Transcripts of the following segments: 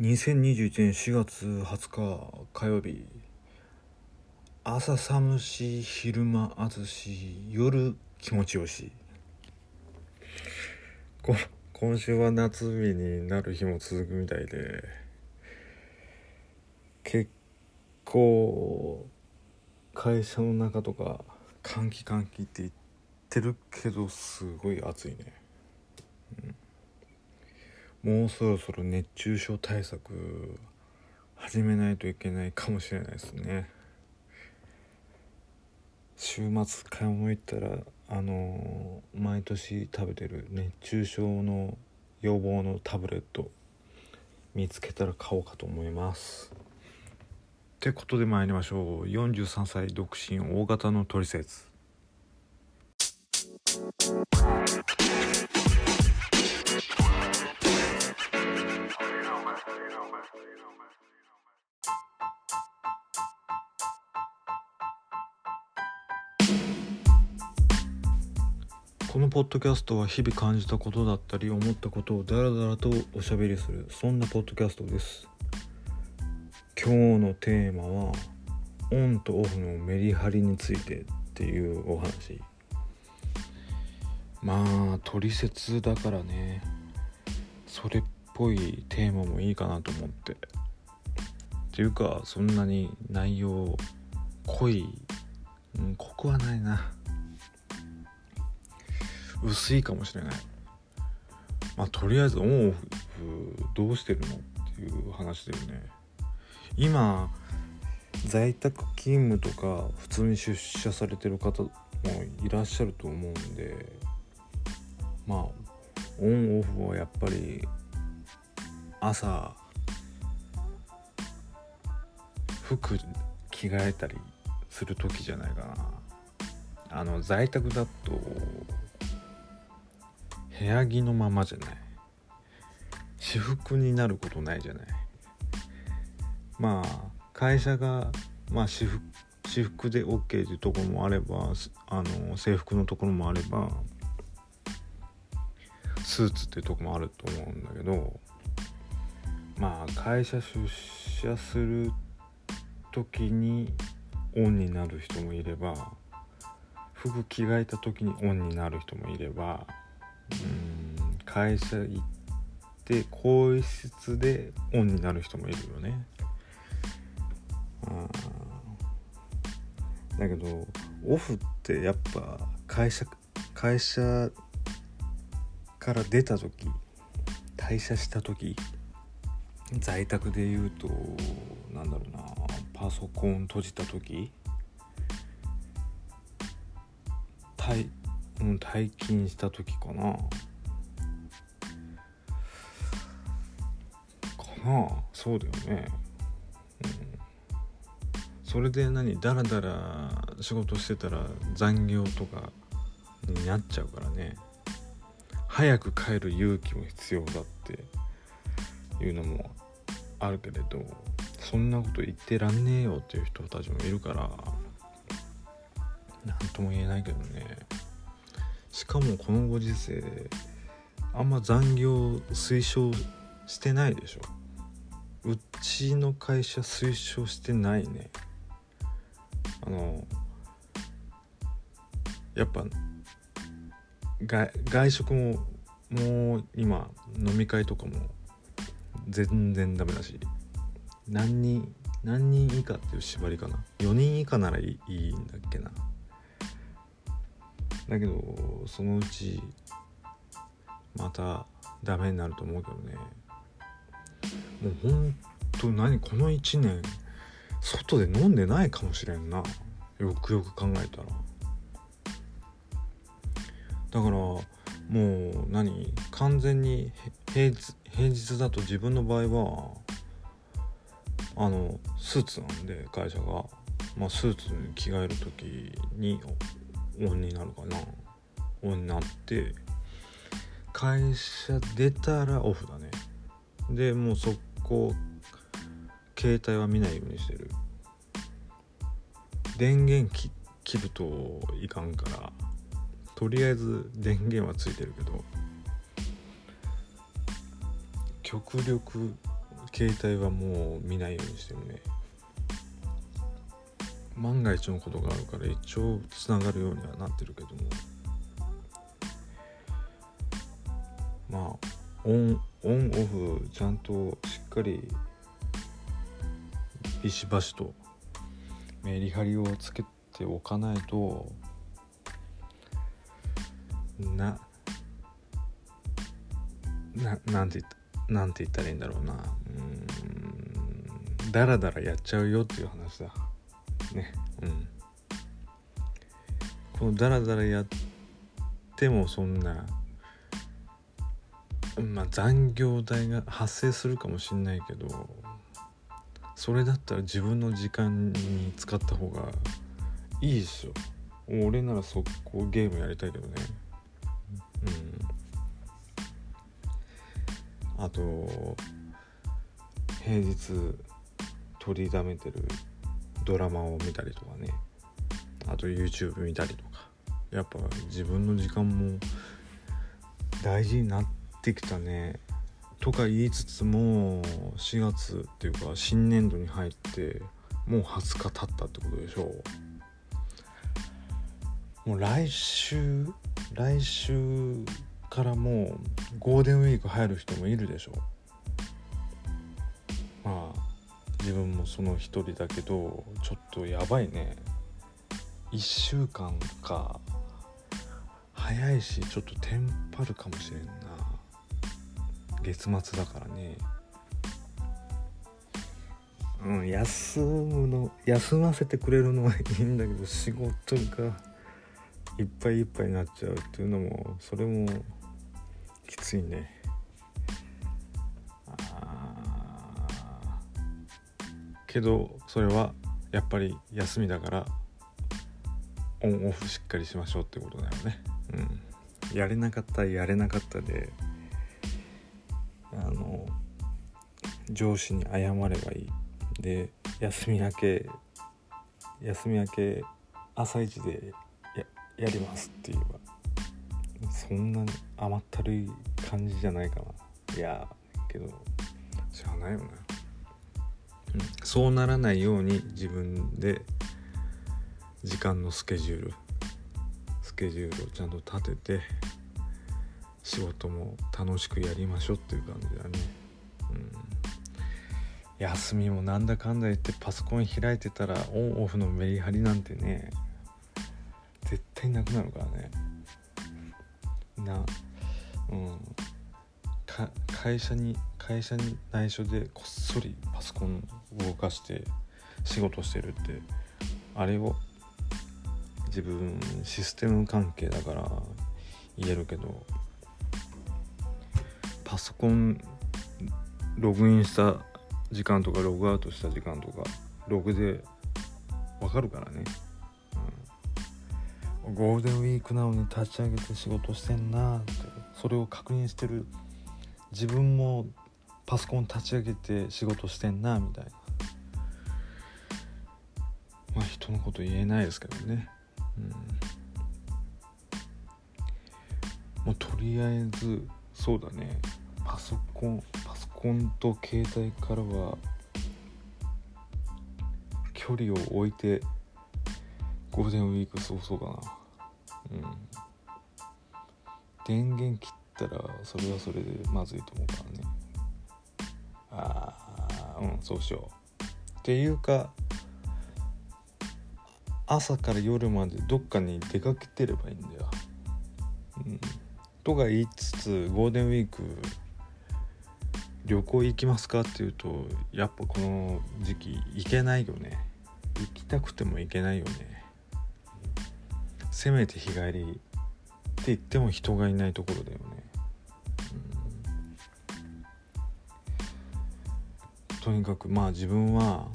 2021年4月20日火曜日朝寒し昼間暑し夜気持ちよし。こ今週は夏日になる日も続くみたいで結構会社の中とか換気換気って言ってるけどすごい暑いね、もうそろそろ熱中症対策始めないといけないかもしれないですね。週末買い物行ったらあのー、毎年食べてる熱中症の予防のタブレット見つけたら買おうかと思います。ってことで参りましょう。43歳独身大型のトリセツ。このポッドキャストは日々感じたことだったり思ったことをダラダラとおしゃべりするそんなポッドキャストです。今日のテーマはオンとオフのメリハリについてっていうお話。まあ取説だからね。それっぽいテーマもいいかなと思って。っていうかそんなに内容濃い、うん、濃くはないな。薄いかもしれない。まあとりあえずオンオフどうしてるのっていう話だよね。今在宅勤務とか普通に出社されてる方もいらっしゃると思うんでまあオンオフはやっぱり朝服着替えたりする時じゃないかな。あの在宅だと部屋着のままじゃない。私服になることないじゃない。まあ会社が、まあ、私服私服で OK っていうところもあればあの制服のところもあればスーツっていうとこもあると思うんだけどまあ会社出社する時にオンになる人もいれば服着替えた時にオンになる人もいれば会社行って更衣室でオンになる人もいるよね。だけどオフってやっぱ会社会社から出た時退社した時在宅で言うとなんだろうなパソコン閉じた時退,、うん、退勤した時かなかなそうだよね、うん、それで何ダラダラ仕事してたら残業とかになっちゃうからね。早く帰る勇気も必要だって。いうのもあるけれどそんなこと言ってらんねえよっていう人たちもいるから何とも言えないけどね。しかもこのご時世あんま残業推奨してないでしょ。うちの会社推奨してないね。あのやっぱ外食ももう今飲み会とかも全然ダメだし何人何人以下っていう縛りかな。4人以下ならいいんだっけな。だけどそのうちまたダメになると思うけどね。もうほんと何この1年外で飲んでないかもしれんな。よくよく考えたら。だからもう何完全に平日平日だと自分の場合はあのスーツなんで会社が、まあ、スーツに着替える時にオンになるかな。オンになって会社出たらオフだね。でもう速攻携帯は見ないようにしてる。電源切るといかんからとりあえず電源はついてるけど極力携帯はもう見ないようにしてるね。万が一のことがあるから一応つながるようにはなってるけども。まあオンオンオフちゃんとしっかりビシバシとメリハリをつけておかないとなななんて言ったなんて言ったらいいんだろうな。うんだらだらやっちゃうよっていう話だ。ね。うん。このダラダラやってもそんなまあ残業代が発生するかもしんないけどそれだったら自分の時間に使った方がいいでしょ。俺なら速攻ゲームやりたいけどね。うん。あと平日取りだめてるドラマを見たりとかね。あと YouTube 見たりとか。やっぱ自分の時間も大事になってきたね。とか言いつつも4月っていうか新年度に入ってもう20日経ったってことでしょう。もう来週来週からもうゴールデンウィーク入る人もいるでしょう。まあ自分もその一人だけどちょっとやばいね。1週間か。早いしちょっとテンパるかもしれんな月末だからね。うん休むの休ませてくれるのはいいんだけど仕事がいっぱいいっぱいになっちゃうっていうのもそれもきついね。けどそれはやっぱり休みだからオンオフしっかりしましょうってことだよね。うん。やれなかったやれなかったで上司に謝ればいい。で休み明け休み明け朝一でやりますって言えばそんなに甘ったるい感じじゃないかな。いやけどしゃあないよね、うん、そうならないように自分で時間のスケジュールスケジュールをちゃんと立てて仕事も楽しくやりましょうっていう感じだね、休みもなんだかんだ言ってパソコン開いてたらオンオフのメリハリなんてね絶対なくなるからね。なうん。会社に会社に内緒でこっそりパソコン動かして仕事してるってあれを自分システム関係だから言えるけどパソコンログインした時間とかログアウトした時間とかログでわかるからね、うん、ゴールデンウィークなのに立ち上げて仕事してんなってそれを確認してる。自分もパソコン立ち上げて仕事してんなみたいな。まあ人のこと言えないですけどね。うん。もうとりあえずそうだね。パソコンコンと携帯からは距離を置いてゴールデンウィーク過ごそうかな。うん。電源切ったらそれはそれでまずいと思うからね。ああうんそうしよう。っていうか朝から夜までどっかに出かけてればいいんだよ。うん、とか言いつつゴールデンウィーク旅行行きますかっていうとやっぱこの時期行けないよね。行きたくても行けないよね。せめて日帰りって言っても人がいないところだよね、うん、とにかくまあ自分は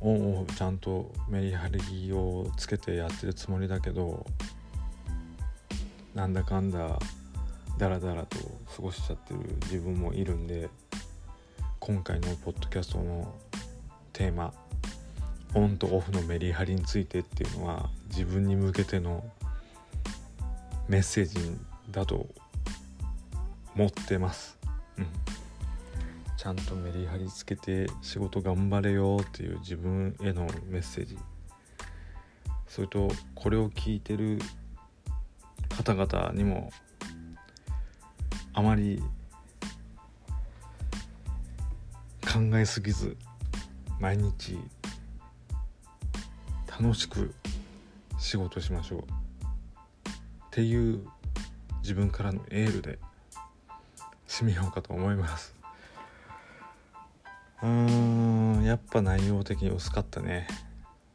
オンオフちゃんとメリハリをつけてやってるつもりだけどなんだかんだダラダラと過ごしちゃってる自分もいるんで今回のポッドキャストのテーマオンとオフのメリハリについてっていうのは自分に向けてのメッセージだと思ってます。うん、ちゃんとメリハリつけて仕事頑張れよっていう自分へのメッセージそれとこれを聞いてる方々にもあまり考えすぎず毎日楽しく仕事しましょう。っていう自分からのエールで締めようかと思います。うーんやっぱ内容的に薄かったね。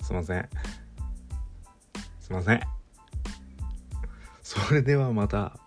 すいません。すいません。それではまた。